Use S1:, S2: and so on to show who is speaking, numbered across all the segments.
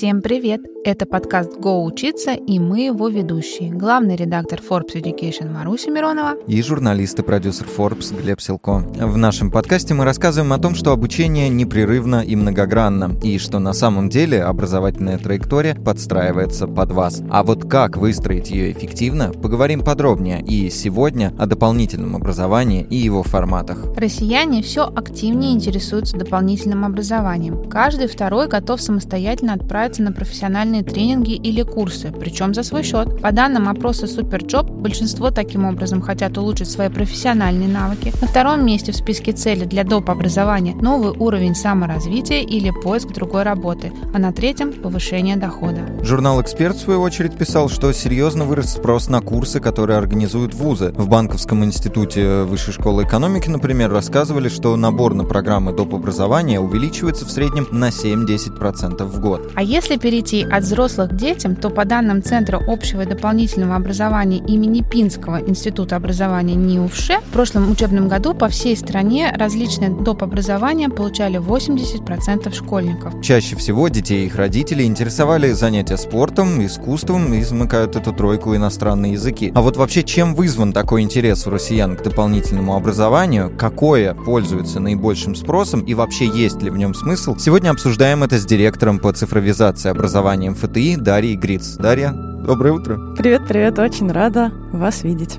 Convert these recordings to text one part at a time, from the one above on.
S1: Всем привет! Это подкаст «Го учиться» и мы его ведущие. Главный редактор Forbes Education Маруся Миронова
S2: и журналист и продюсер Forbes Глеб Силко. В нашем подкасте мы рассказываем о том, что обучение непрерывно и многогранно, и что на самом деле образовательная траектория подстраивается под вас. А вот как выстроить ее эффективно, поговорим подробнее и сегодня о дополнительном образовании и его форматах.
S1: Россияне все активнее интересуются дополнительным образованием. Каждый второй готов самостоятельно отправиться на профессиональный профессиональные тренинги или курсы, причем за свой счет. По данным опроса Superjob, большинство таким образом хотят улучшить свои профессиональные навыки. На втором месте в списке целей для доп. образования новый уровень саморазвития или поиск другой работы, а на третьем – повышение дохода.
S2: Журнал «Эксперт» в свою очередь писал, что серьезно вырос спрос на курсы, которые организуют вузы. В Банковском институте Высшей школы экономики, например, рассказывали, что набор на программы доп. образования увеличивается в среднем на 7-10% в год.
S1: А если перейти от от взрослых к детям, то по данным Центра общего и дополнительного образования имени Пинского Института образования НИУФШЕ, в прошлом учебном году по всей стране различные доп. образования получали 80% школьников.
S2: Чаще всего детей и их родителей интересовали занятия спортом, искусством и замыкают эту тройку иностранные языки. А вот вообще чем вызван такой интерес у россиян к дополнительному образованию, какое пользуется наибольшим спросом и вообще есть ли в нем смысл, сегодня обсуждаем это с директором по цифровизации образования МФТИ Дарьей Гриц. Дарья, доброе утро.
S3: Привет, привет, очень рада вас видеть.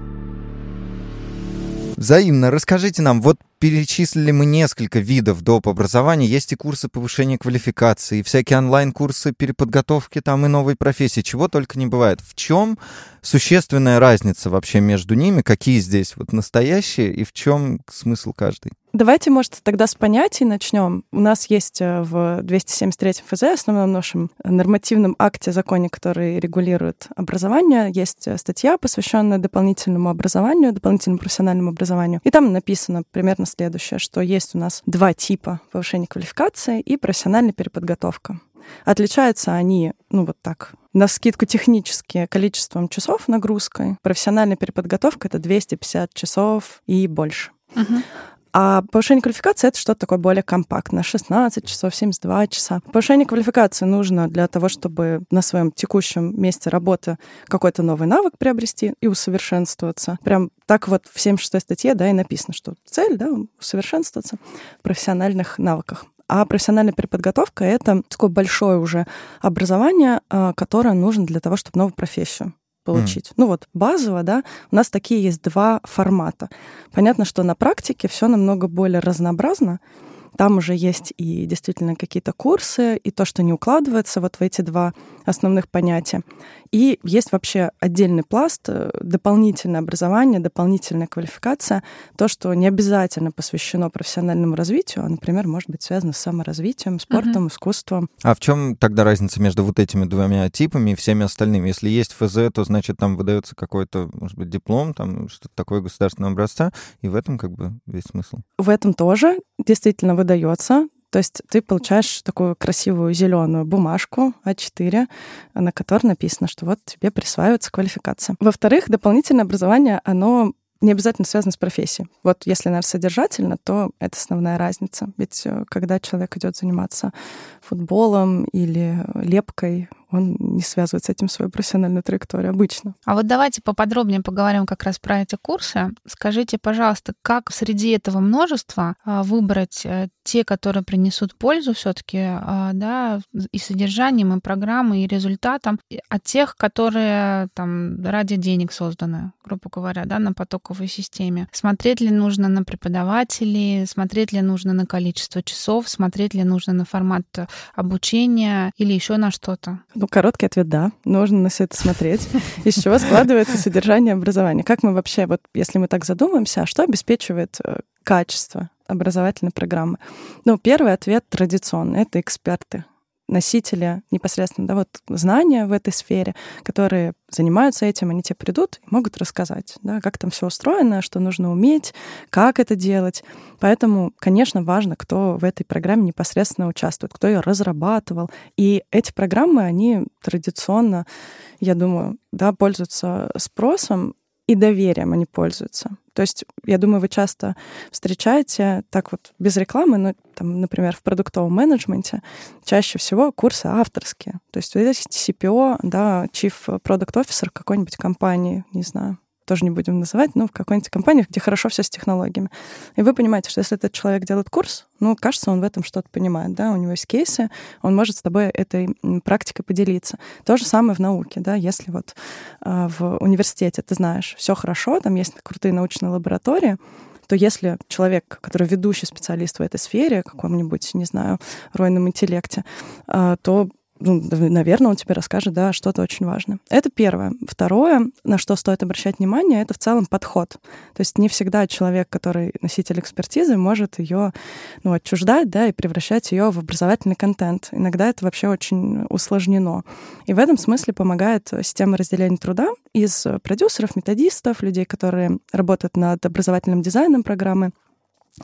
S2: Взаимно. Расскажите нам, вот перечислили мы несколько видов доп. образования. Есть и курсы повышения квалификации, и всякие онлайн-курсы переподготовки там и новой профессии. Чего только не бывает. В чем существенная разница вообще между ними? Какие здесь вот настоящие и в чем смысл каждый?
S3: Давайте, может, тогда с понятий начнем. У нас есть э, в 273 ФЗ, основном нашем нормативном акте, законе, который регулирует образование, есть э, статья, посвященная дополнительному образованию, дополнительному профессиональному образованию. И там написано примерно следующее, что есть у нас два типа повышения квалификации и профессиональная переподготовка. Отличаются они, ну вот так, на скидку технически количеством часов нагрузкой. Профессиональная переподготовка — это 250 часов и больше. Uh-huh. А повышение квалификации — это что-то такое более компактное. 16 часов, 72 часа. Повышение квалификации нужно для того, чтобы на своем текущем месте работы какой-то новый навык приобрести и усовершенствоваться. Прям так вот в 76 статье, да, и написано, что цель, да, усовершенствоваться в профессиональных навыках. А профессиональная переподготовка — это такое большое уже образование, а, которое нужно для того, чтобы новую профессию получить. Mm. Ну вот базово, да, у нас такие есть два формата. Понятно, что на практике все намного более разнообразно. Там уже есть и действительно какие-то курсы, и то, что не укладывается вот в эти два основных понятия. И есть вообще отдельный пласт, э, дополнительное образование, дополнительная квалификация, то, что не обязательно посвящено профессиональному развитию, а, например, может быть связано с саморазвитием, спортом, uh-huh. искусством.
S2: А в чем тогда разница между вот этими двумя типами и всеми остальными? Если есть ФЗ, то значит там выдается какой-то, может быть, диплом, там что-то такое государственного образца, и в этом как бы весь смысл.
S3: В этом тоже действительно выдается то есть ты получаешь такую красивую зеленую бумажку А4, на которой написано, что вот тебе присваивается квалификация. Во-вторых, дополнительное образование, оно не обязательно связано с профессией. Вот если, наверное, содержательно, то это основная разница. Ведь э, когда человек идет заниматься футболом или лепкой, он не связывает с этим свою профессиональную траекторию обычно.
S1: А вот давайте поподробнее поговорим как раз про эти курсы. Скажите, пожалуйста, как среди этого множества а, выбрать э, те, которые принесут пользу все-таки, а, да, и содержанием, и программой, и результатом, от тех, которые там ради денег созданы, грубо говоря, да, на потоковой системе. Смотреть ли нужно на преподавателей, смотреть ли нужно на количество часов, смотреть ли нужно на формат обучения или еще на что-то?
S3: Ну, короткий ответ — да. Нужно на все это смотреть. Из чего складывается содержание образования? Как мы вообще, вот если мы так задумаемся, а что обеспечивает э, качество образовательной программы? Ну, первый ответ традиционный — это эксперты носители непосредственно да, вот, знания в этой сфере, которые занимаются этим, они тебе придут и могут рассказать, да, как там все устроено, что нужно уметь, как это делать. Поэтому, конечно, важно, кто в этой программе непосредственно участвует, кто ее разрабатывал. И эти программы, они традиционно, я думаю, да, пользуются спросом и доверием они пользуются. То есть, я думаю, вы часто встречаете, так вот, без рекламы, но, там, например, в продуктовом менеджменте чаще всего курсы авторские. То есть, вы есть CPO, да, Chief Product Officer какой-нибудь компании, не знаю, тоже не будем называть, но в какой-нибудь компании, где хорошо все с технологиями. И вы понимаете, что если этот человек делает курс, ну, кажется, он в этом что-то понимает, да, у него есть кейсы, он может с тобой этой практикой поделиться. То же самое в науке, да, если вот э, в университете ты знаешь, все хорошо, там есть крутые научные лаборатории, то если человек, который ведущий специалист в этой сфере, каком-нибудь, не знаю, ройном интеллекте, э, то ну, наверное, он тебе расскажет, да, что-то очень важное. Это первое. Второе, на что стоит обращать внимание, это в целом подход. То есть не всегда человек, который носитель экспертизы, может ее ну, отчуждать, да, и превращать ее в образовательный контент. Иногда это вообще очень усложнено. И в этом смысле помогает система разделения труда из продюсеров, методистов, людей, которые работают над образовательным дизайном программы,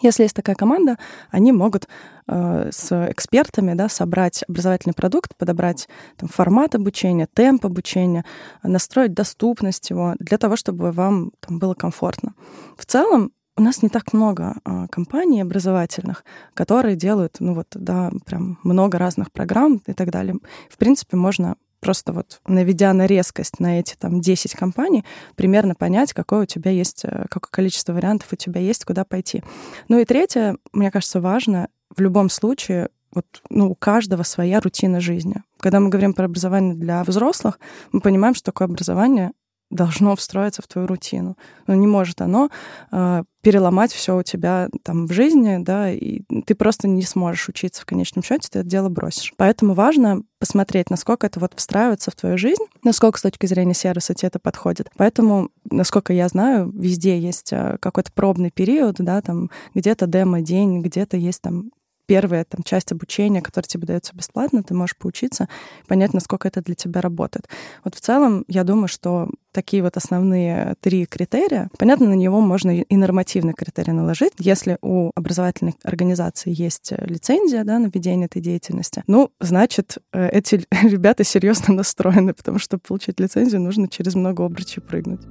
S3: если есть такая команда, они могут э, с экспертами да, собрать образовательный продукт, подобрать там, формат обучения, темп обучения, настроить доступность его для того, чтобы вам там, было комфортно. В целом, у нас не так много э, компаний образовательных, которые делают, ну вот, да, прям много разных программ и так далее. В принципе, можно просто вот наведя на резкость на эти там 10 компаний, примерно понять, какое у тебя есть, э, какое количество вариантов у тебя есть, куда пойти. Ну и третье, мне кажется, важно в любом случае вот, ну, у каждого своя рутина жизни. Когда мы говорим про образование для взрослых, мы понимаем, что такое образование должно встроиться в твою рутину. Но не может оно э, переломать все у тебя там в жизни, да, и ты просто не сможешь учиться в конечном счете, ты это дело бросишь. Поэтому важно посмотреть, насколько это вот встраивается в твою жизнь, насколько с точки зрения сервиса тебе это подходит. Поэтому, насколько я знаю, везде есть э, какой-то пробный период, да, там где-то демо-день, где-то есть там первая там, часть обучения, которая тебе дается бесплатно, ты можешь поучиться, понять, насколько это для тебя работает. Вот в целом, я думаю, что такие вот основные три критерия. Понятно, на него можно и нормативный критерий наложить. Если у образовательной организации есть лицензия да, на ведение этой деятельности, ну, значит, э, эти ребята серьезно настроены, потому что получить лицензию нужно через много обручей прыгнуть.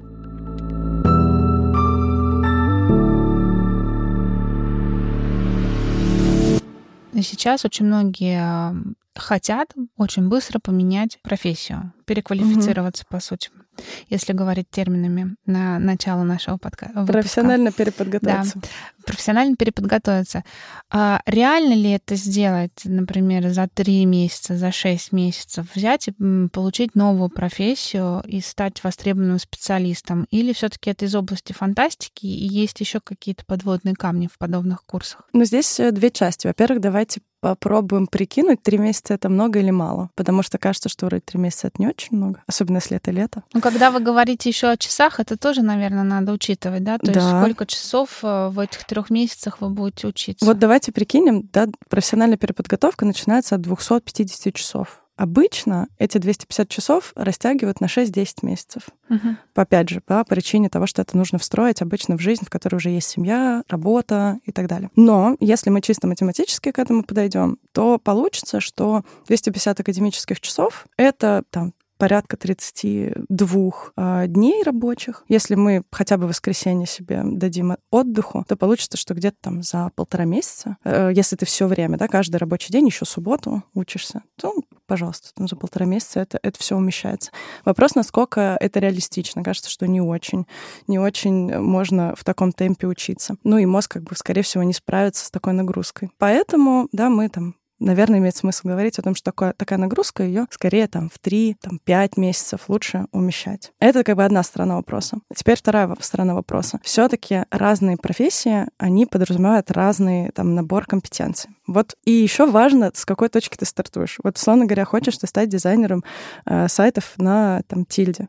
S1: Сейчас очень многие хотят очень быстро поменять профессию, переквалифицироваться, угу. по сути если говорить терминами на начало нашего подкаста.
S3: Профессионально переподготовиться.
S1: Да, профессионально переподготовиться. А реально ли это сделать, например, за три месяца, за шесть месяцев, взять и получить новую профессию и стать востребованным специалистом? Или все таки это из области фантастики и есть еще какие-то подводные камни в подобных курсах?
S3: Ну, здесь э, две части. Во-первых, давайте попробуем прикинуть, три месяца это много или мало. Потому что кажется, что вроде три месяца это не очень много, особенно если это лето.
S1: Ну, когда вы говорите еще о часах, это тоже, наверное, надо учитывать, да? То да. есть сколько часов э, в этих трех месяцах вы будете учиться?
S3: Вот давайте прикинем, да, профессиональная переподготовка начинается от 250 часов. Обычно эти 250 часов растягивают на 6-10 месяцев. Угу. Опять же, по причине того, что это нужно встроить обычно в жизнь, в которой уже есть семья, работа и так далее. Но если мы чисто математически к этому подойдем, то получится, что 250 академических часов — это там порядка 32 э, дней рабочих. Если мы хотя бы в воскресенье себе дадим отдыху, то получится, что где-то там за полтора месяца, э, если ты все время, да, каждый рабочий день, еще субботу учишься, то, пожалуйста, там за полтора месяца это, это все умещается. Вопрос, насколько это реалистично. Кажется, что не очень. Не очень можно в таком темпе учиться. Ну и мозг, как бы, скорее всего, не справится с такой нагрузкой. Поэтому, да, мы там наверное, имеет смысл говорить о том, что такое, такая нагрузка ее скорее там в 3-5 месяцев лучше умещать. Это как бы одна сторона вопроса. Теперь вторая сторона вопроса. Все-таки разные профессии, они подразумевают разный там набор компетенций. Вот и еще важно, с какой точки ты стартуешь. Вот, условно говоря, хочешь ты стать дизайнером э, сайтов на там тильде.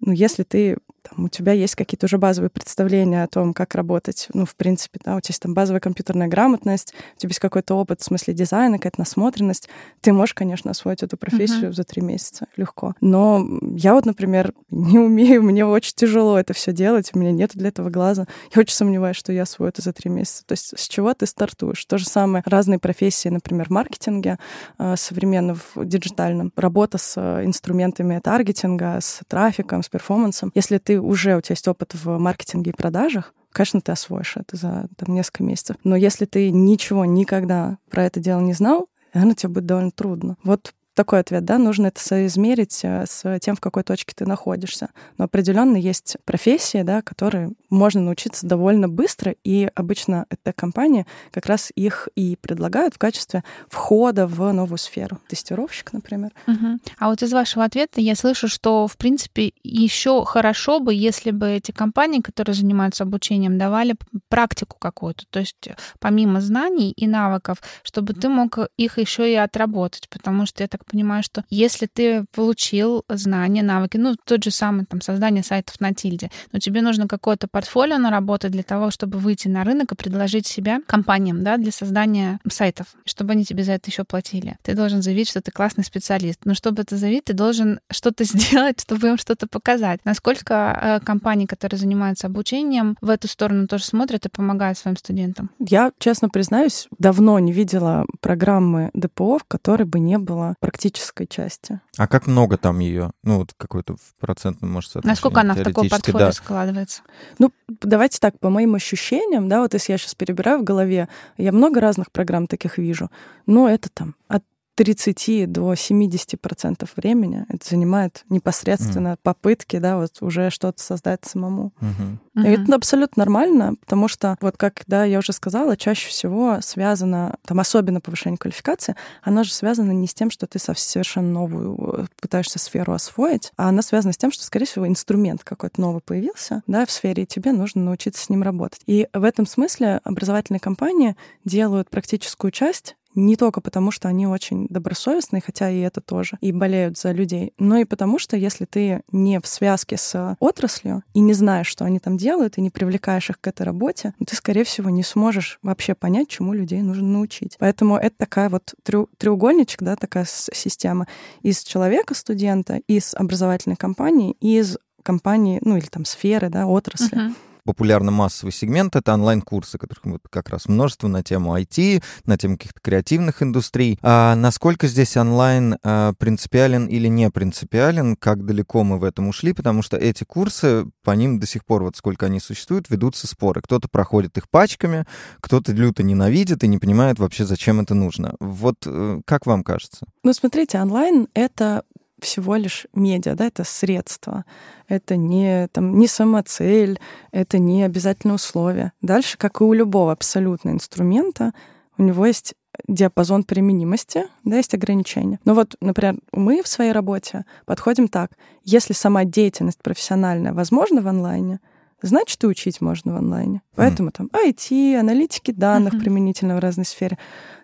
S3: Ну, если ты там, у тебя есть какие-то уже базовые представления о том, как работать, ну, в принципе, да, у тебя есть там базовая компьютерная грамотность, у тебя есть какой-то опыт в смысле дизайна, какая-то насмотренность, ты можешь, конечно, освоить эту профессию uh-huh. за три месяца легко. Но я вот, например, не умею, мне очень тяжело это все делать, у меня нет для этого глаза. Я очень сомневаюсь, что я освою это за три месяца. То есть с чего ты стартуешь? То же самое разные профессии, например, в маркетинге э, современном, в диджитальном, работа с э, инструментами таргетинга, с трафиком, с перформансом. Если ты уже, у тебя есть опыт в маркетинге и продажах, конечно, ты освоишь это за там, несколько месяцев. Но если ты ничего никогда про это дело не знал, наверное, тебе будет довольно трудно. Вот такой ответ, да, нужно это соизмерить э, с тем, в какой точке ты находишься. Но определенно есть профессии, да, которые можно научиться довольно быстро, и обычно эта компания как раз их и предлагают в качестве входа в новую сферу. Тестировщик, например.
S1: Угу. А вот из вашего ответа я слышу, что, в принципе, еще хорошо бы, если бы эти компании, которые занимаются обучением, давали практику какую-то, то есть помимо знаний и навыков, чтобы ты мог их еще и отработать, потому что я так понимаю, что если ты получил знания, навыки, ну, тот же самый там создание сайтов на тильде, но тебе нужно какое-то портфолио наработать для того, чтобы выйти на рынок и предложить себя компаниям, да, для создания сайтов, чтобы они тебе за это еще платили. Ты должен заявить, что ты классный специалист. Но чтобы это заявить, ты должен что-то сделать, чтобы им что-то показать. Насколько э, компании, которые занимаются обучением, в эту сторону тоже смотрят и помогают своим студентам?
S3: Я, честно признаюсь, давно не видела программы ДПО, в которой бы не было практической части.
S2: А как много там ее? Ну, вот какой-то в процентном, может,
S1: соотношении? Насколько она в такое портфолио да. складывается?
S3: Ну, давайте так, по моим ощущениям, да, вот если я сейчас перебираю в голове, я много разных программ таких вижу, но это там от 30 до 70 процентов времени это занимает непосредственно mm. попытки, да, вот уже что-то создать самому. Mm-hmm. И это абсолютно нормально, потому что, вот как, да, я уже сказала, чаще всего связано, там, особенно повышение квалификации, оно же связано не с тем, что ты совершенно новую э, пытаешься сферу освоить, а она связана с тем, что, скорее всего, инструмент какой-то новый появился, да, в сфере, и тебе нужно научиться с ним работать. И в этом смысле образовательные компании делают практическую часть не только потому, что они очень добросовестные, хотя и это тоже, и болеют за людей, но и потому, что если ты не в связке с отраслью и не знаешь, что они там делают, и не привлекаешь их к этой работе, ты, скорее всего, не сможешь вообще понять, чему людей нужно научить. Поэтому это такая вот трю треугольничек, да, такая система из человека, студента, из образовательной компании, из компании, ну или там сферы, да, отрасли. Uh-huh
S2: популярно-массовый сегмент — это онлайн-курсы, которых вот как раз множество на тему IT, на тему каких-то креативных индустрий. А насколько здесь онлайн а, принципиален или не принципиален, как далеко мы в этом ушли, потому что эти курсы, по ним до сих пор, вот сколько они существуют, ведутся споры. Кто-то проходит их пачками, кто-то люто ненавидит и не понимает вообще, зачем это нужно. Вот э, как вам кажется?
S3: Ну, смотрите, онлайн — это всего лишь медиа, да, это средство, это не, там, не самоцель, это не обязательное условие. Дальше, как и у любого абсолютно инструмента, у него есть диапазон применимости, да, есть ограничения. Но вот, например, мы в своей работе подходим так. Если сама деятельность профессиональная возможна в онлайне, значит, и учить можно в онлайне. Поэтому там IT, аналитики данных применительно в разной сфере.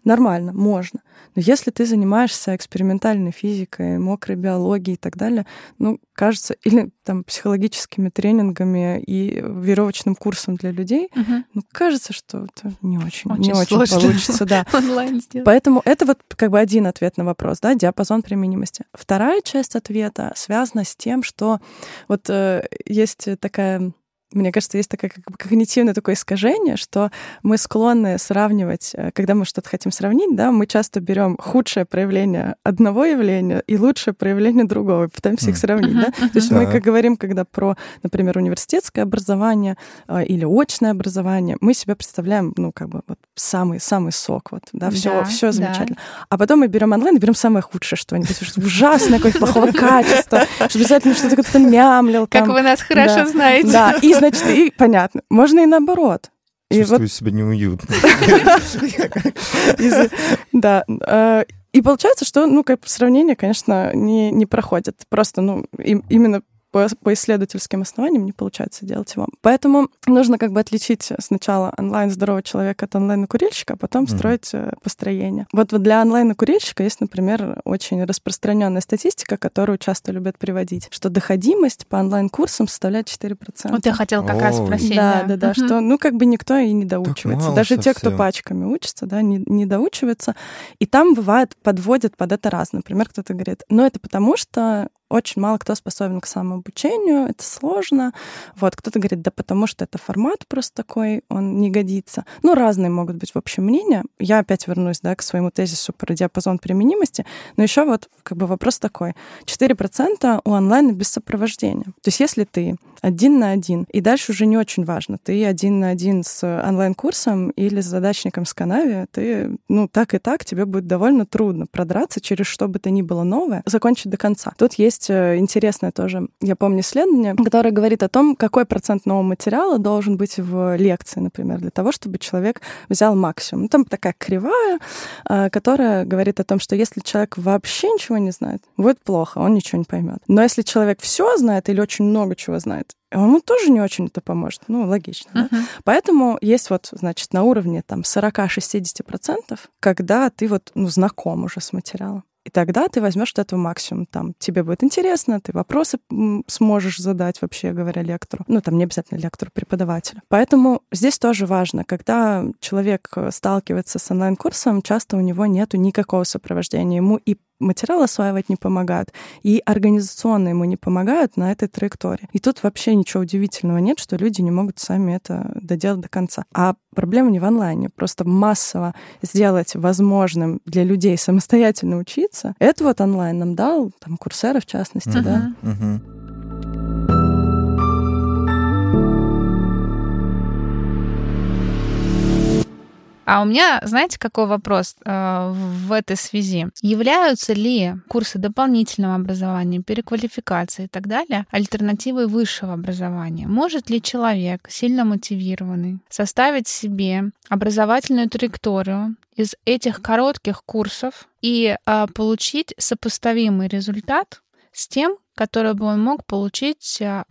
S3: Нормально, можно. Но если ты занимаешься экспериментальной физикой, мокрой биологией и так далее, ну, кажется, или там психологическими тренингами и веревочным курсом для людей, ну, кажется, что это не очень, очень не очень получится, да. Онлайн сделать. Поэтому это вот как бы один ответ на вопрос, да, диапазон применимости. Вторая часть ответа связана с тем, что вот э, есть такая мне кажется, есть такое как бы когнитивное такое искажение, что мы склонны сравнивать, э, когда мы что-то хотим сравнить, да, мы часто берем худшее проявление одного явления и лучшее проявление другого, и пытаемся их сравнить, да. То есть мы, как говорим, когда про, например, университетское образование э, или очное образование, мы себя представляем, ну, как бы вот самый самый сок, вот, да, все, все замечательно. А потом мы берем онлайн и берем самое худшее что-нибудь, что ужасное, какое-то плохого качества, что обязательно что-то кто-то мямлил.
S1: Как вы нас хорошо знаете.
S3: Да, и значит, и понятно. Можно и наоборот.
S2: Чувствую вот... себя неуютно.
S3: Да. Э, и получается, что, ну, как сравнение, конечно, не, не проходит. Просто, ну, именно по, по исследовательским основаниям не получается делать его. Поэтому нужно как бы отличить сначала онлайн здорового человека от онлайн-курильщика, а потом mm-hmm. строить э, построение. Вот, для онлайн-курильщика есть, например, очень распространенная статистика, которую часто любят приводить, что доходимость по онлайн-курсам составляет 4%.
S1: Вот я хотела как раз спросить.
S3: Да, да, да, да что, ну, как бы никто и не доучивается. Даже совсем. те, кто пачками учится, да, не, не доучиваются. И там бывает, подводят под это раз. Например, кто-то говорит, ну, это потому что очень мало кто способен к самообучению, это сложно. Вот кто-то говорит, да потому что это формат просто такой, он не годится. Ну, разные могут быть, в общем, мнения. Я опять вернусь, да, к своему тезису про диапазон применимости, но еще вот как бы вопрос такой. 4% у онлайна без сопровождения. То есть если ты один на один, и дальше уже не очень важно, ты один на один с онлайн-курсом или с задачником с канаве, ты, ну, так и так тебе будет довольно трудно продраться через что бы то ни было новое, закончить до конца. Тут есть э, интересное тоже, я помню, исследование, которое говорит о том, какой процент нового материала должен быть в лекции, например, для того, чтобы человек взял максимум. Ну, там такая кривая, э, которая говорит о том, что если человек вообще ничего не знает, будет плохо, он ничего не поймет. Но если человек все знает или очень много чего знает, ему тоже не очень это поможет. Ну, логично. Uh-huh. Да? Поэтому есть вот, значит, на уровне там 40-60%, когда ты вот, ну, знаком уже с материалом. И тогда ты возьмешь от этого максимум. Там тебе будет интересно, ты вопросы сможешь задать, вообще говоря, лектору. Ну, там не обязательно лектору, преподавателю. Поэтому здесь тоже важно, когда человек э, сталкивается с онлайн-курсом, часто у него нету никакого сопровождения. Ему и материал осваивать не помогают, и организационно ему не помогают на этой траектории. И тут вообще ничего удивительного нет, что люди не могут сами это доделать до конца. А проблема не в онлайне. Просто массово сделать возможным для людей самостоятельно учиться, это вот онлайн нам дал, там, курсеры в частности, uh-huh. да. Uh-huh.
S1: А у меня, знаете, какой вопрос э, в этой связи? Являются ли курсы дополнительного образования, переквалификации и так далее альтернативой высшего образования? Может ли человек, сильно мотивированный, составить себе образовательную траекторию из этих коротких курсов и э, получить сопоставимый результат с тем, которое бы он мог получить, э,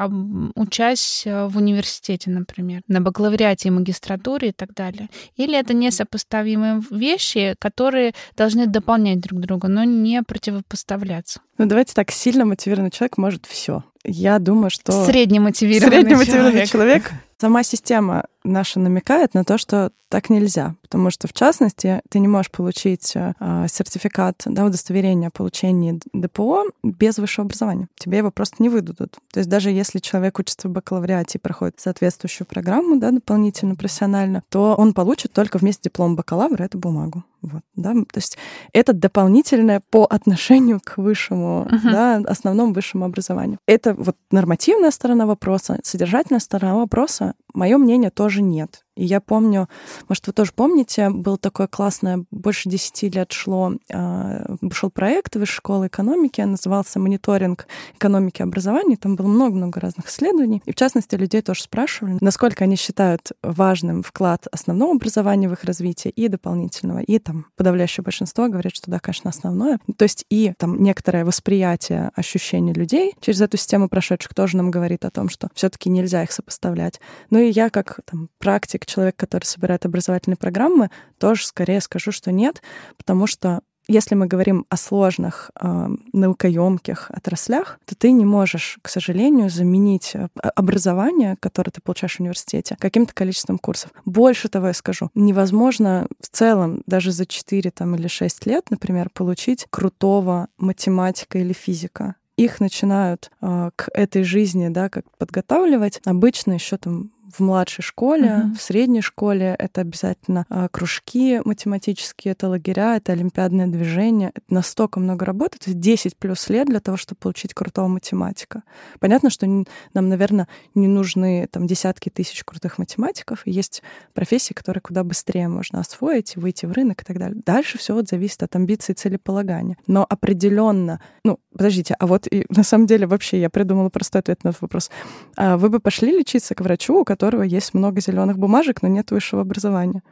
S1: учась э, в университете, например, на бакалавриате и магистратуре и так далее. Или это несопоставимые вещи, которые должны дополнять друг друга, но не противопоставляться.
S3: Ну, давайте так, сильно мотивированный человек может все. Я думаю, что...
S1: Среднемотивированный,
S3: Среднемотивированный человек. человек. Сама система наша намекает на то, что так нельзя, потому что, в частности, ты не можешь получить э, сертификат, да, удостоверение о получении ДПО без высшего образования. Тебе его просто не выдадут. То есть даже если человек учится в бакалавриате и проходит соответствующую программу, да, дополнительно, профессионально, то он получит только вместе диплом бакалавра эту бумагу. Вот, да? То есть это дополнительное по отношению к высшему, uh-huh. да, основному высшему образованию. Это вот нормативная сторона вопроса, содержательная сторона вопроса, мое мнение тоже нет. И я помню, может, вы тоже помните, был такое классное, больше десяти лет шло, э, шел проект Высшей школы экономики, назывался «Мониторинг экономики и образования». Там было много-много разных исследований. И, в частности, людей тоже спрашивали, насколько они считают важным вклад основного образования в их развитие и дополнительного. И там подавляющее большинство говорят, что да, конечно, основное. То есть и там некоторое восприятие, ощущение людей через эту систему прошедших тоже нам говорит о том, что все таки нельзя их сопоставлять. Ну и я как там практик как человек, который собирает образовательные программы, тоже скорее скажу, что нет, потому что если мы говорим о сложных э, наукоемких отраслях, то ты не можешь, к сожалению, заменить э, образование, которое ты получаешь в университете, каким-то количеством курсов. Больше того я скажу, невозможно в целом даже за 4 там, или 6 лет, например, получить крутого математика или физика их начинают э, к этой жизни, да, как подготавливать обычно еще там в младшей школе, uh-huh. в средней школе это обязательно а, кружки математические, это лагеря, это олимпиадное движение. Это настолько много работы, то есть 10 плюс лет для того, чтобы получить крутого математика. Понятно, что нам, наверное, не нужны там десятки тысяч крутых математиков. Есть профессии, которые куда быстрее можно освоить, выйти в рынок и так далее. Дальше все вот зависит от амбиций и целеполагания. Но определенно, ну, подождите, а вот и на самом деле вообще я придумала простой ответ на этот вопрос. А вы бы пошли лечиться к врачу, у которого которого есть много зеленых бумажек, но нет высшего образования.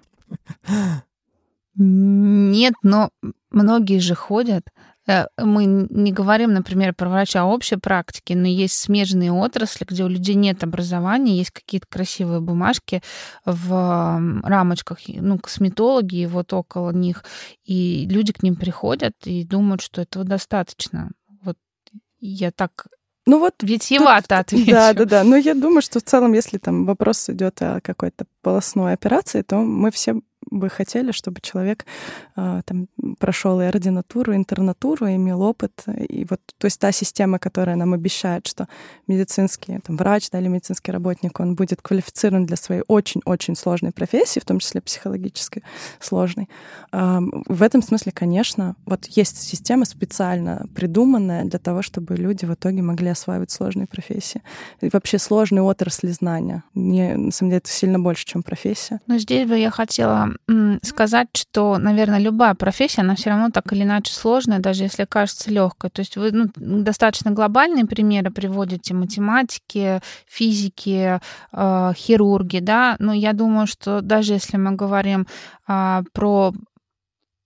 S1: Нет, но многие же ходят. Э, мы не говорим, например, про врача общей практики, но есть смежные отрасли, где у людей нет образования, есть какие-то красивые бумажки в рамочках, ну, косметологи вот около них, и люди к ним приходят и думают, что этого достаточно. Вот я так
S3: ну вот
S1: витьевато отвечу.
S3: Да, да, да. Но я думаю, что в целом, если там вопрос идет о какой-то полостной операции, то мы все бы хотели, чтобы человек э, там, прошел и ординатуру, и интернатуру, и имел опыт. И вот, то есть та система, которая нам обещает, что медицинский там, врач да, или медицинский работник, он будет квалифицирован для своей очень-очень сложной профессии, в том числе психологически сложной. Э, в этом смысле, конечно, вот есть система специально придуманная для того, чтобы люди в итоге могли осваивать сложные профессии. И вообще сложные отрасли знания. Не, на самом деле это сильно больше, чем профессия.
S1: Но здесь бы я хотела сказать, что, наверное, любая профессия, она все равно так или иначе сложная, даже если кажется легкой. То есть вы ну, достаточно глобальные примеры приводите математики, физики, э, хирурги, да. Но я думаю, что даже если мы говорим э, про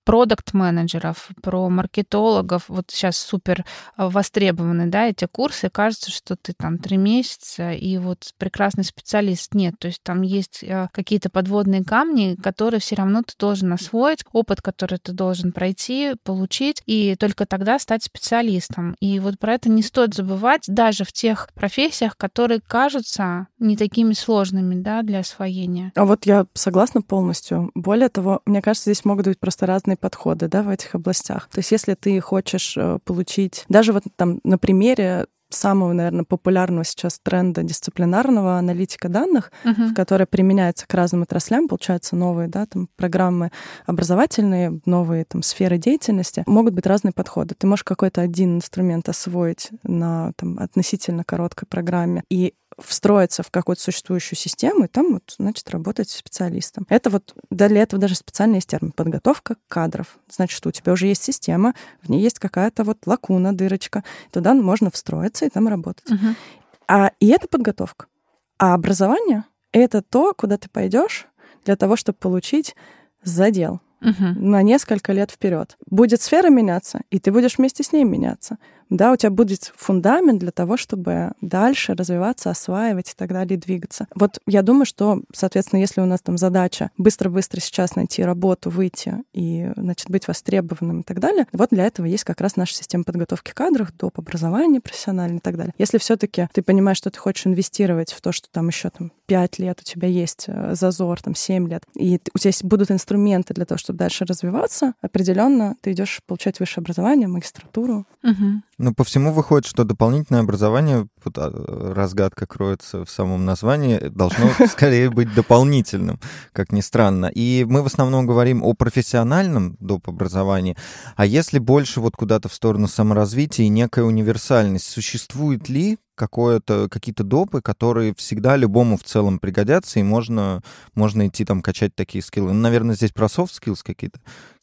S1: продукт-менеджеров, про маркетологов. Вот сейчас супер э, востребованы, да, эти курсы. Кажется, что ты там три месяца и вот прекрасный специалист. Нет, то есть там есть э, какие-то подводные камни, которые все равно ты должен освоить, опыт, который ты должен пройти, получить, и только тогда стать специалистом. И вот про это не стоит забывать даже в тех профессиях, которые кажутся не такими сложными, да, для освоения.
S3: А вот я согласна полностью. Более того, мне кажется, здесь могут быть просто разные разные подходы да, в этих областях. То есть если ты хочешь э, получить, даже вот там на примере самого, наверное, популярного сейчас тренда дисциплинарного аналитика данных, uh-huh. который применяется к разным отраслям, получаются новые, да, там программы образовательные, новые там сферы деятельности, могут быть разные подходы. Ты можешь какой-то один инструмент освоить на там относительно короткой программе и встроиться в какую-то существующую систему и там вот, значит, работать специалистом. Это вот для этого даже специальный есть термин подготовка кадров. Значит, что у тебя уже есть система, в ней есть какая-то вот лакуна, дырочка, туда можно встроиться и там работать. Uh-huh. А, и это подготовка. А образование — это то, куда ты пойдешь для того, чтобы получить задел uh-huh. на несколько лет вперед. Будет сфера меняться, и ты будешь вместе с ней меняться да, у тебя будет фундамент для того, чтобы дальше развиваться, осваивать и так далее, двигаться. Вот я думаю, что, соответственно, если у нас там задача быстро-быстро сейчас найти работу, выйти и, значит, быть востребованным и так далее, вот для этого есть как раз наша система подготовки кадров, доп. образования профессиональное и так далее. Если все таки ты понимаешь, что ты хочешь инвестировать в то, что там еще там 5 лет у тебя есть э, зазор, там 7 лет, и у тебя будут инструменты для того, чтобы дальше развиваться, определенно ты идешь получать высшее образование, магистратуру.
S1: Угу.
S2: Ну, по всему выходит, что дополнительное образование, вот а, разгадка кроется в самом названии, должно скорее быть дополнительным, как ни странно. И мы в основном говорим о профессиональном доп. образовании, а если больше вот куда-то в сторону саморазвития и некая универсальность, существует ли какое-то, какие-то допы, которые всегда любому в целом пригодятся, и можно, можно идти там качать такие скиллы. Ну, наверное, здесь про soft skills какие-то.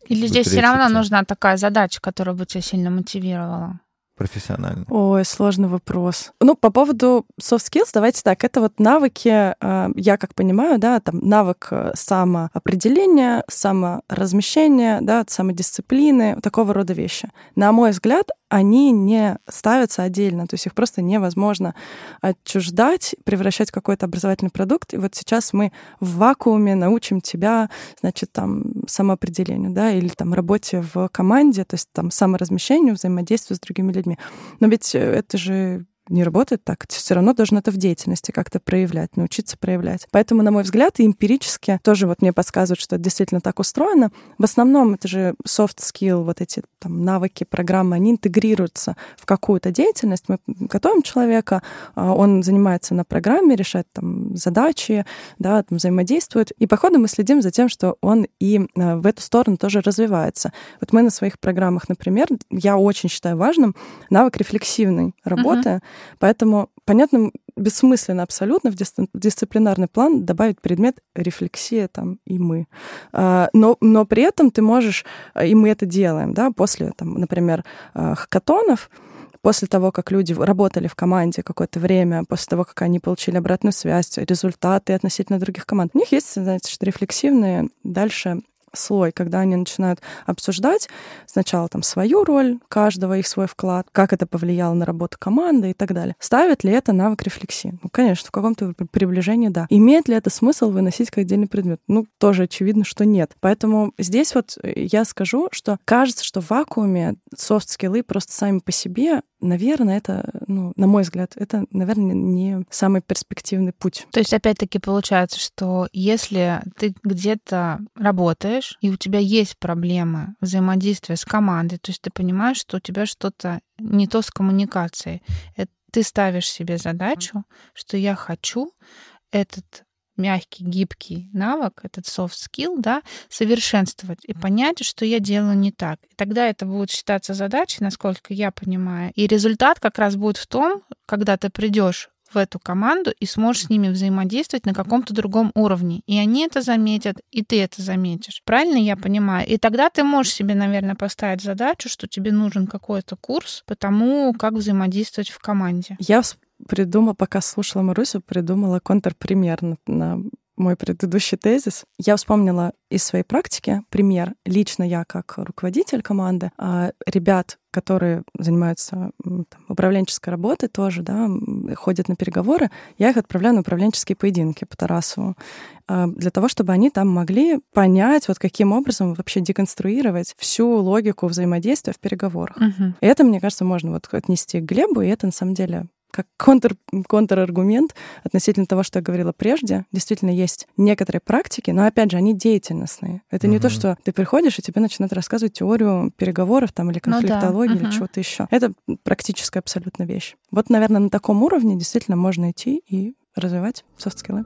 S1: Или здесь все равно нужна такая задача, которая бы тебя сильно мотивировала?
S2: Профессионально?
S3: Ой, сложный вопрос. Ну, по поводу soft skills, давайте так, это вот навыки, э, я как понимаю, да, там навык э, самоопределения, саморазмещения, да, самодисциплины, такого рода вещи. На мой взгляд, они не ставятся отдельно, то есть их просто невозможно отчуждать, превращать в какой-то образовательный продукт. И вот сейчас мы в вакууме научим тебя, значит, там, самоопределению, да, или там работе в команде, то есть там саморазмещению, взаимодействию с другими людьми. Но ведь это же не работает так. Ты все равно должен это в деятельности как-то проявлять, научиться проявлять. Поэтому, на мой взгляд, и эмпирически тоже вот мне подсказывают, что это действительно так устроено. В основном это же soft skill, вот эти там навыки, программы, они интегрируются в какую-то деятельность. Мы готовим человека, а, он занимается на программе, решает там задачи, да, там взаимодействует. И по ходу мы следим за тем, что он и а, в эту сторону тоже развивается. Вот мы на своих программах, например, я очень считаю важным навык рефлексивной работы, uh-huh Поэтому, понятно, бессмысленно абсолютно в дисциплинарный план добавить предмет рефлексия там и мы. А, но, но при этом ты можешь, а, и мы это делаем, да, после, там, например, а, хакатонов, после того, как люди работали в команде какое-то время, после того, как они получили обратную связь, результаты относительно других команд, у них есть, значит, рефлексивные дальше слой, когда они начинают обсуждать сначала там свою роль, каждого их свой вклад, как это повлияло на работу команды и так далее. Ставит ли это навык рефлексии? Ну, конечно, в каком-то приближении да. Имеет ли это смысл выносить как отдельный предмет? Ну, тоже очевидно, что нет. Поэтому здесь вот я скажу, что кажется, что в вакууме софт-скиллы просто сами по себе наверное, это, ну, на мой взгляд, это, наверное, не самый перспективный путь.
S1: То есть, опять-таки, получается, что если ты где-то работаешь, и у тебя есть проблемы взаимодействия с командой, то есть ты понимаешь, что у тебя что-то не то с коммуникацией, ты ставишь себе задачу, что я хочу этот мягкий, гибкий навык, этот soft skill, да, совершенствовать и понять, что я делаю не так. И тогда это будет считаться задачей, насколько я понимаю. И результат как раз будет в том, когда ты придешь в эту команду и сможешь с ними взаимодействовать на каком-то другом уровне. И они это заметят, и ты это заметишь. Правильно я понимаю? И тогда ты можешь себе, наверное, поставить задачу, что тебе нужен какой-то курс по тому, как взаимодействовать в команде.
S3: Я придумала, пока слушала Марусю, придумала контрпример на, на мой предыдущий тезис. Я вспомнила из своей практики пример. Лично я, как руководитель команды, а ребят, которые занимаются там, управленческой работой тоже, да, ходят на переговоры, я их отправляю на управленческие поединки по Тарасову, а, для того, чтобы они там могли понять, вот каким образом вообще деконструировать всю логику взаимодействия в переговорах.
S1: Угу.
S3: И это, мне кажется, можно вот отнести к Глебу, и это на самом деле как контр, контраргумент относительно того, что я говорила прежде. Действительно, есть некоторые практики, но, опять же, они деятельностные. Это угу. не то, что ты приходишь, и тебе начинают рассказывать теорию переговоров там, или конфликтологии, ну, да. или угу. чего-то еще. Это практическая абсолютно вещь. Вот, наверное, на таком уровне действительно можно идти и развивать софт-скиллы.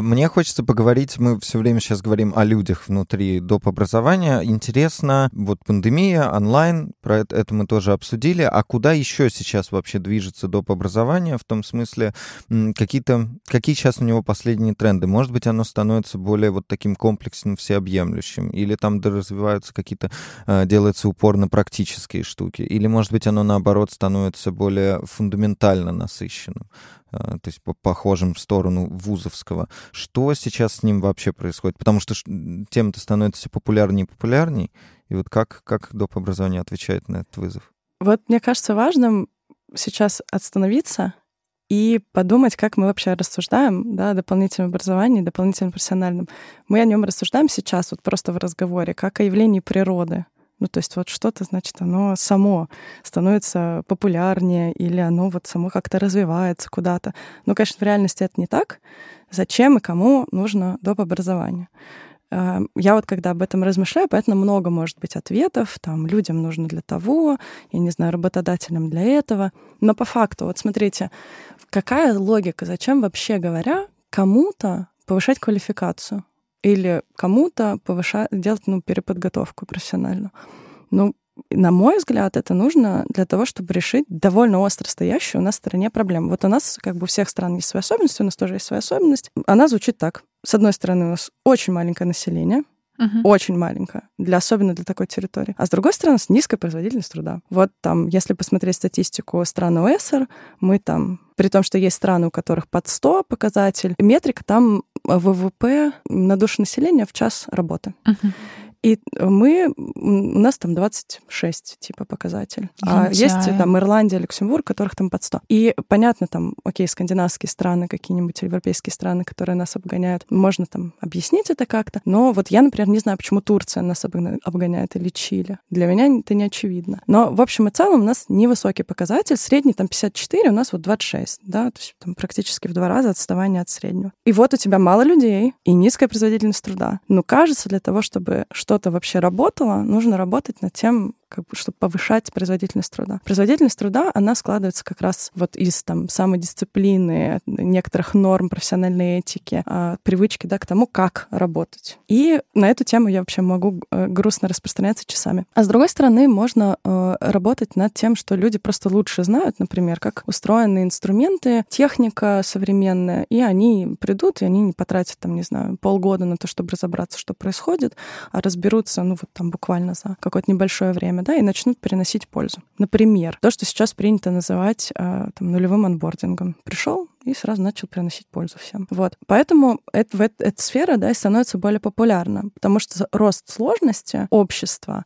S2: Мне хочется поговорить, мы все время сейчас говорим о людях внутри доп. образования. Интересно, вот пандемия, онлайн, про это, это мы тоже обсудили. А куда еще сейчас вообще движется доп. образование? В том смысле, какие-то, какие сейчас у него последние тренды? Может быть, оно становится более вот таким комплексным, всеобъемлющим? Или там развиваются какие-то, а, делается упор на практические штуки? Или, может быть, оно наоборот становится более фундаментально насыщенным? А, то есть по похожим в сторону вузовского. Что сейчас с ним вообще происходит? Потому что тема-то становится все популярнее и популярнее. И вот как, как доп. образование отвечает на этот вызов?
S3: Вот мне кажется важным сейчас остановиться и подумать, как мы вообще рассуждаем да, о дополнительном образовании, дополнительном профессиональном. Мы о нем рассуждаем сейчас вот просто в разговоре, как о явлении природы. Ну, то есть вот что-то, значит, оно само становится популярнее или оно вот само как-то развивается куда-то. Ну, конечно, в реальности это не так. Зачем и кому нужно доп. образование? А, я вот когда об этом размышляю, поэтому много может быть ответов. Там людям нужно для того, я не знаю, работодателям для этого. Но по факту, вот смотрите, какая логика, зачем вообще говоря кому-то повышать квалификацию? Или кому-то повышать, делать ну, переподготовку профессиональную. Ну, на мой взгляд, это нужно для того, чтобы решить довольно остро стоящую у нас в стране проблему. Вот у нас, как бы у всех стран есть свои особенности, у нас тоже есть своя особенность. Она звучит так. С одной стороны, у нас очень маленькое население, Uh-huh. Очень маленькая, для, особенно для такой территории. А с другой стороны, с низкой производительность труда. Вот там, если посмотреть статистику стран ОСР, мы там, при том, что есть страны, у которых под 100 показатель, метрика там ВВП на душу населения в час работы. Uh-huh. И мы, у нас там 26 типа показатель. А есть там Ирландия, Люксембург, которых там под 100. И понятно, там, окей, скандинавские страны, какие-нибудь европейские страны, которые нас обгоняют, можно там объяснить это как-то. Но вот я, например, не знаю, почему Турция нас обгоняет или Чили. Для меня это не очевидно. Но в общем и целом у нас невысокий показатель. Средний там 54, у нас вот 26, да, то есть там практически в два раза отставание от среднего. И вот у тебя мало людей и низкая производительность труда. Но кажется, для того, чтобы что что-то вообще работало, нужно работать над тем, как бы, чтобы повышать производительность труда. Производительность труда, она складывается как раз вот из там самодисциплины, некоторых норм профессиональной этики, а, привычки, да, к тому, как работать. И на эту тему я вообще могу э, грустно распространяться часами. А с другой стороны, можно э, работать над тем, что люди просто лучше знают, например, как устроены инструменты, техника современная, и они придут, и они не потратят, там, не знаю, полгода на то, чтобы разобраться, что происходит, а разберутся, ну, вот там буквально за какое-то небольшое время да, и начнут приносить пользу. Например, то, что сейчас принято называть э, там, нулевым анбордингом. Пришел, и сразу начал приносить пользу всем. Вот. Поэтому это, это, эта сфера да, становится более популярна, потому что рост сложности общества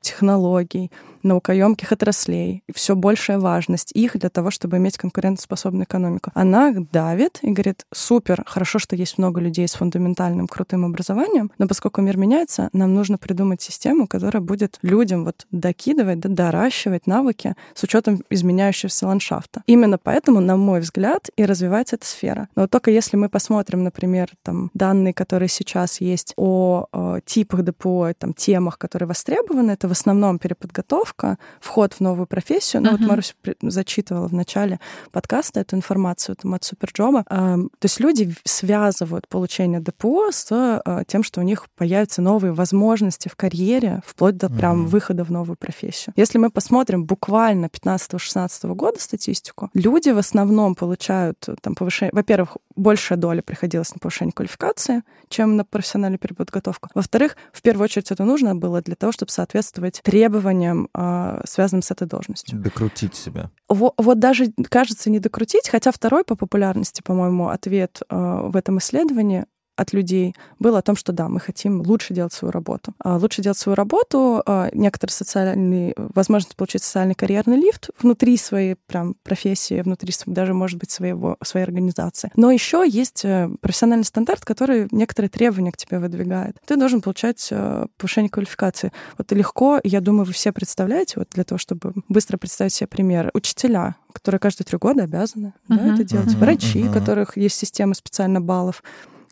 S3: технологий, наукоемких отраслей, все большая важность их для того, чтобы иметь конкурентоспособную экономику. Она давит и говорит, супер, хорошо, что есть много людей с фундаментальным крутым образованием, но поскольку мир меняется, нам нужно придумать систему, которая будет людям вот докидывать, да, доращивать навыки с учетом изменяющегося ландшафта. Именно поэтому, на мой взгляд, и развивается эта сфера. Но только если мы посмотрим, например, там данные, которые сейчас есть о, о типах ДПО, там темах, которые востребованы, востребовано. Это в основном переподготовка, вход в новую профессию. Ну, uh-huh. вот Маруся зачитывала в начале подкаста эту информацию там, от Суперджоба. То есть люди связывают получение ДПО с э, тем, что у них появятся новые возможности в карьере, вплоть до прям uh-huh. выхода в новую профессию. Если мы посмотрим буквально 15-16 года статистику, люди в основном получают э, там повышение... Во-первых, большая доля приходилась на повышение квалификации, чем на профессиональную переподготовку. Во-вторых, в первую очередь это нужно было для того, чтобы соответствовать требованиям, а, связанным с этой должностью.
S2: Докрутить себя.
S3: Вот, вот даже, кажется, не докрутить, хотя второй по популярности, по-моему, ответ а, в этом исследовании от людей было о том, что да, мы хотим лучше делать свою работу. А лучше делать свою работу, а, некоторые социальные, возможность получить социальный карьерный лифт внутри своей прям профессии, внутри даже, может быть, своего, своей организации. Но еще есть э, профессиональный стандарт, который некоторые требования к тебе выдвигает. Ты должен получать э, повышение квалификации. Вот легко, я думаю, вы все представляете, вот для того, чтобы быстро представить себе пример, учителя, которые каждые три года обязаны uh-huh. да, это делать, uh-huh. врачи, uh-huh. у которых есть система специально баллов,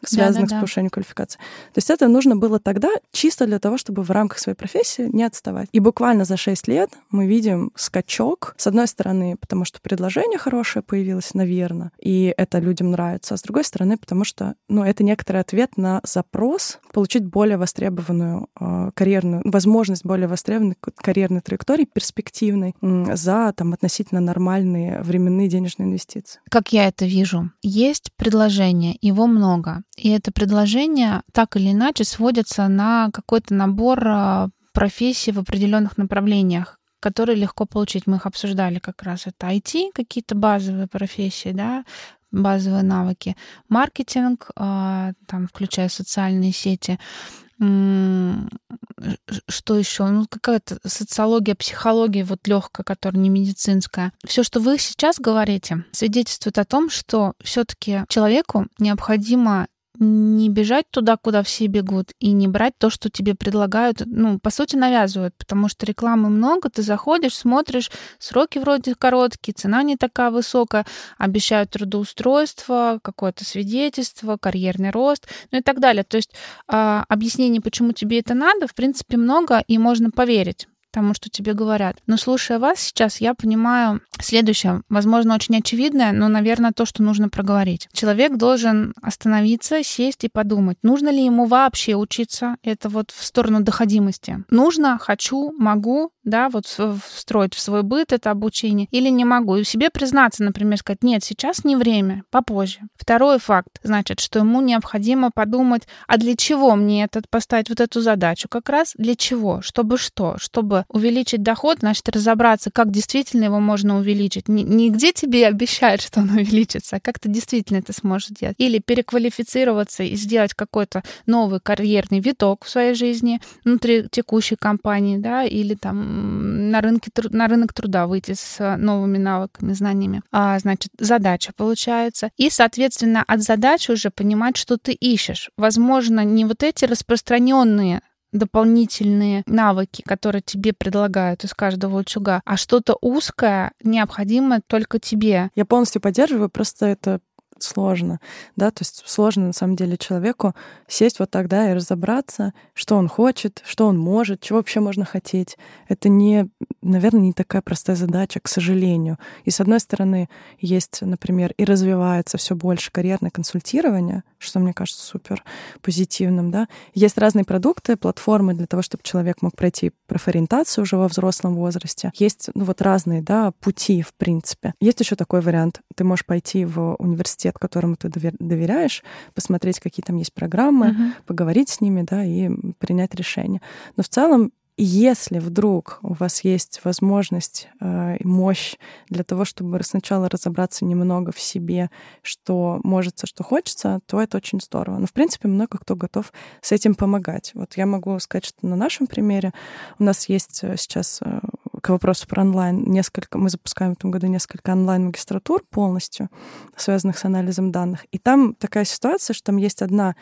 S3: связанных да, да, с повышением квалификации. То есть это нужно было тогда чисто для того, чтобы в рамках своей профессии не отставать. И буквально за 6 лет мы видим скачок, с одной стороны, потому что предложение хорошее появилось, наверное, и это людям нравится, а с другой стороны, потому что ну, это некоторый ответ на запрос получить более востребованную э, карьерную, возможность более востребованной карьерной траектории, перспективной, э, за там, относительно нормальные временные денежные инвестиции.
S1: Как я это вижу? Есть предложение, его много. И это предложение так или иначе сводится на какой-то набор а, профессий в определенных направлениях которые легко получить. Мы их обсуждали как раз. Это IT, какие-то базовые профессии, да, базовые навыки, маркетинг, а, там, включая социальные сети, что еще? Ну, какая-то социология, психология вот легкая, которая не медицинская. Все, что вы сейчас говорите, свидетельствует о том, что все-таки человеку необходимо не бежать туда, куда все бегут, и не брать то, что тебе предлагают, ну, по сути, навязывают, потому что рекламы много, ты заходишь, смотришь, сроки вроде короткие, цена не такая высокая, обещают трудоустройство, какое-то свидетельство, карьерный рост, ну и так далее. То есть э, объяснений, почему тебе это надо, в принципе, много, и можно поверить тому, что тебе говорят. Но слушая вас сейчас, я понимаю следующее, возможно, очень очевидное, но, наверное, то, что нужно проговорить. Человек должен остановиться, сесть и подумать, нужно ли ему вообще учиться. Это вот в сторону доходимости. Нужно, хочу, могу, да, вот встроить в свой быт это обучение, или не могу. И себе признаться, например, сказать, нет, сейчас не время, попозже. Второй факт, значит, что ему необходимо подумать, а для чего мне этот поставить вот эту задачу? Как раз для чего? Чтобы что? Чтобы увеличить доход, значит, разобраться, как действительно его можно увеличить. Не, не где тебе обещают, что он увеличится, а как ты действительно это сможешь сделать. Или переквалифицироваться и сделать какой-то новый карьерный виток в своей жизни внутри текущей компании, да, или там на, рынке, на рынок труда выйти с новыми навыками, знаниями. А, значит, задача получается. И, соответственно, от задачи уже понимать, что ты ищешь. Возможно, не вот эти распространенные дополнительные навыки, которые тебе предлагают из каждого утюга, а что-то узкое необходимо только тебе.
S3: Я полностью поддерживаю, просто это сложно, да, то есть сложно на самом деле человеку сесть вот тогда и разобраться, что он хочет, что он может, чего вообще можно хотеть. Это не, наверное, не такая простая задача, к сожалению. И с одной стороны есть, например, и развивается все больше карьерное консультирование, что мне кажется супер позитивным, да. Есть разные продукты, платформы для того, чтобы человек мог пройти профориентацию уже во взрослом возрасте. Есть, ну вот разные, да, пути, в принципе. Есть еще такой вариант. Ты можешь пойти в университет университет, которому ты доверяешь, посмотреть, какие там есть программы, uh-huh. поговорить с ними, да, и принять решение. Но в целом если вдруг у вас есть возможность э, и мощь для того, чтобы сначала разобраться немного в себе, что может, что хочется, то это очень здорово. Но, в принципе, много кто готов с этим помогать. Вот я могу сказать, что на нашем примере у нас есть э, сейчас э, к вопросу про онлайн несколько, мы запускаем в этом году несколько онлайн-магистратур полностью, связанных с анализом данных. И там такая ситуация, что там есть одна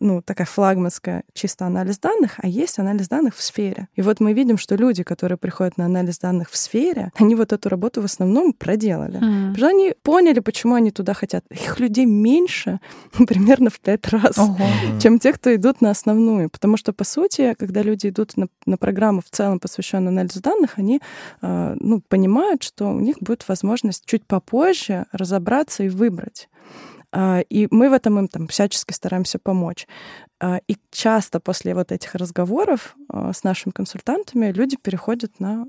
S3: ну, такая флагманская чисто анализ данных, а есть анализ данных в сфере. И вот мы видим, что люди, которые приходят на анализ данных в сфере, они вот эту работу в основном проделали. Mm. Потому что они поняли, почему они туда хотят. Их людей меньше примерно в пять раз, uh-huh. чем те, кто идут на основную. Потому что, по сути, когда люди идут на, на программу в целом, посвященную анализу данных, они э, ну, понимают, что у них будет возможность чуть попозже разобраться и выбрать. А, и мы в этом им там всячески стараемся помочь. А, и часто после вот этих разговоров а, с нашими консультантами люди переходят на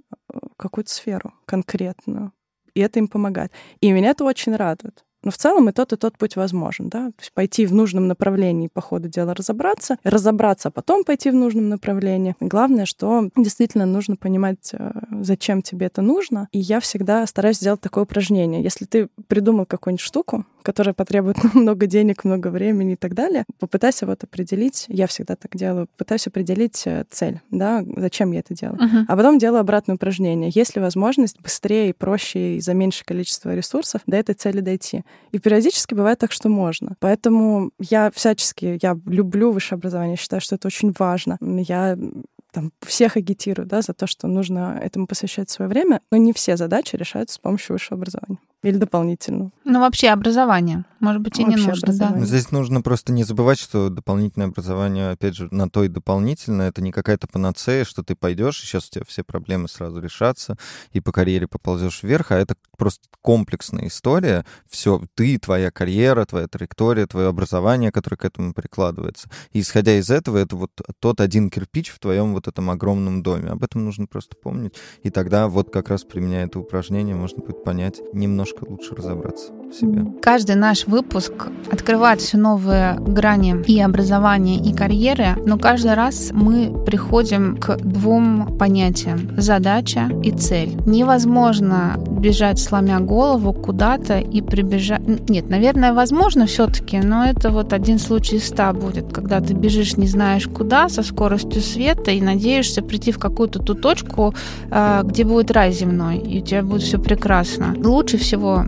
S3: какую-то сферу конкретную. И это им помогает. И меня это очень радует. Но в целом и тот, и тот путь возможен, да. То есть пойти в нужном направлении, по ходу дела разобраться, разобраться, а потом пойти в нужном направлении. Главное, что действительно нужно понимать, э, зачем тебе это нужно. И я всегда стараюсь сделать такое упражнение. Если ты придумал какую-нибудь штуку, которая потребует много денег, много времени и так далее, попытайся вот определить, я всегда так делаю, пытаюсь определить э, цель, да, зачем я это делаю. Uh-huh. А потом делаю обратное упражнение. Есть ли возможность быстрее и проще и за меньшее количество ресурсов до этой цели дойти? И периодически бывает так, что можно. Поэтому я всячески, я люблю высшее образование, считаю, что это очень важно. Я там, всех агитирую да, за то, что нужно этому посвящать свое время, но не все задачи решаются с помощью высшего образования. Или дополнительную.
S1: Ну, вообще образование. Может быть, и вообще не нужно, да.
S2: Здесь нужно просто не забывать, что дополнительное образование, опять же, на то и дополнительное, это не какая-то панацея, что ты пойдешь, и сейчас у тебя все проблемы сразу решатся, и по карьере поползешь вверх, а это просто комплексная история. Все, ты, твоя карьера, твоя траектория, твое образование, которое к этому прикладывается. И исходя из этого, это вот тот один кирпич в твоем вот этом огромном доме. Об этом нужно просто помнить. И тогда вот как раз применяя это упражнение, можно будет понять немножко немножко лучше разобраться в себе.
S1: Каждый наш выпуск открывает все новые грани и образования, и карьеры, но каждый раз мы приходим к двум понятиям — задача и цель. Невозможно бежать, сломя голову куда-то и прибежать... Нет, наверное, возможно все таки но это вот один случай из ста будет, когда ты бежишь не знаешь куда, со скоростью света и надеешься прийти в какую-то ту точку, а, где будет рай земной, и у тебя будет все прекрасно. Лучше всего всего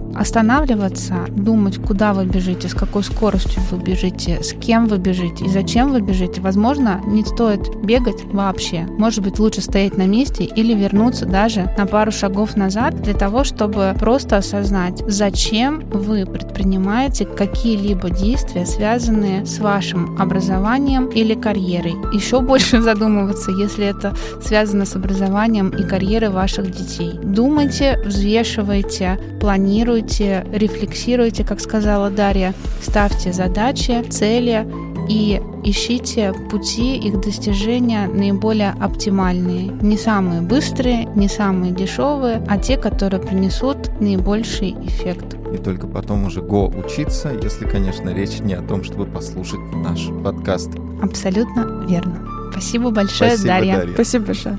S1: останавливаться, думать, куда вы бежите, с какой скоростью вы бежите, с кем вы бежите и зачем вы бежите. Возможно, не стоит бегать вообще. Может быть, лучше стоять на месте или вернуться даже на пару шагов назад для того, чтобы просто осознать, зачем вы предпринимаете какие-либо действия, связанные с вашим образованием или карьерой. Еще больше задумываться, если это связано с образованием и карьерой ваших детей. Думайте, взвешивайте, планируйте планируйте, рефлексируйте, как сказала Дарья, ставьте задачи, цели и ищите пути их достижения наиболее оптимальные. Не самые быстрые, не самые дешевые, а те, которые принесут наибольший эффект.
S2: И только потом уже го учиться, если, конечно, речь не о том, чтобы послушать наш подкаст.
S1: Абсолютно верно. Спасибо большое,
S2: Спасибо,
S1: Дарья.
S2: Дарья.
S3: Спасибо большое.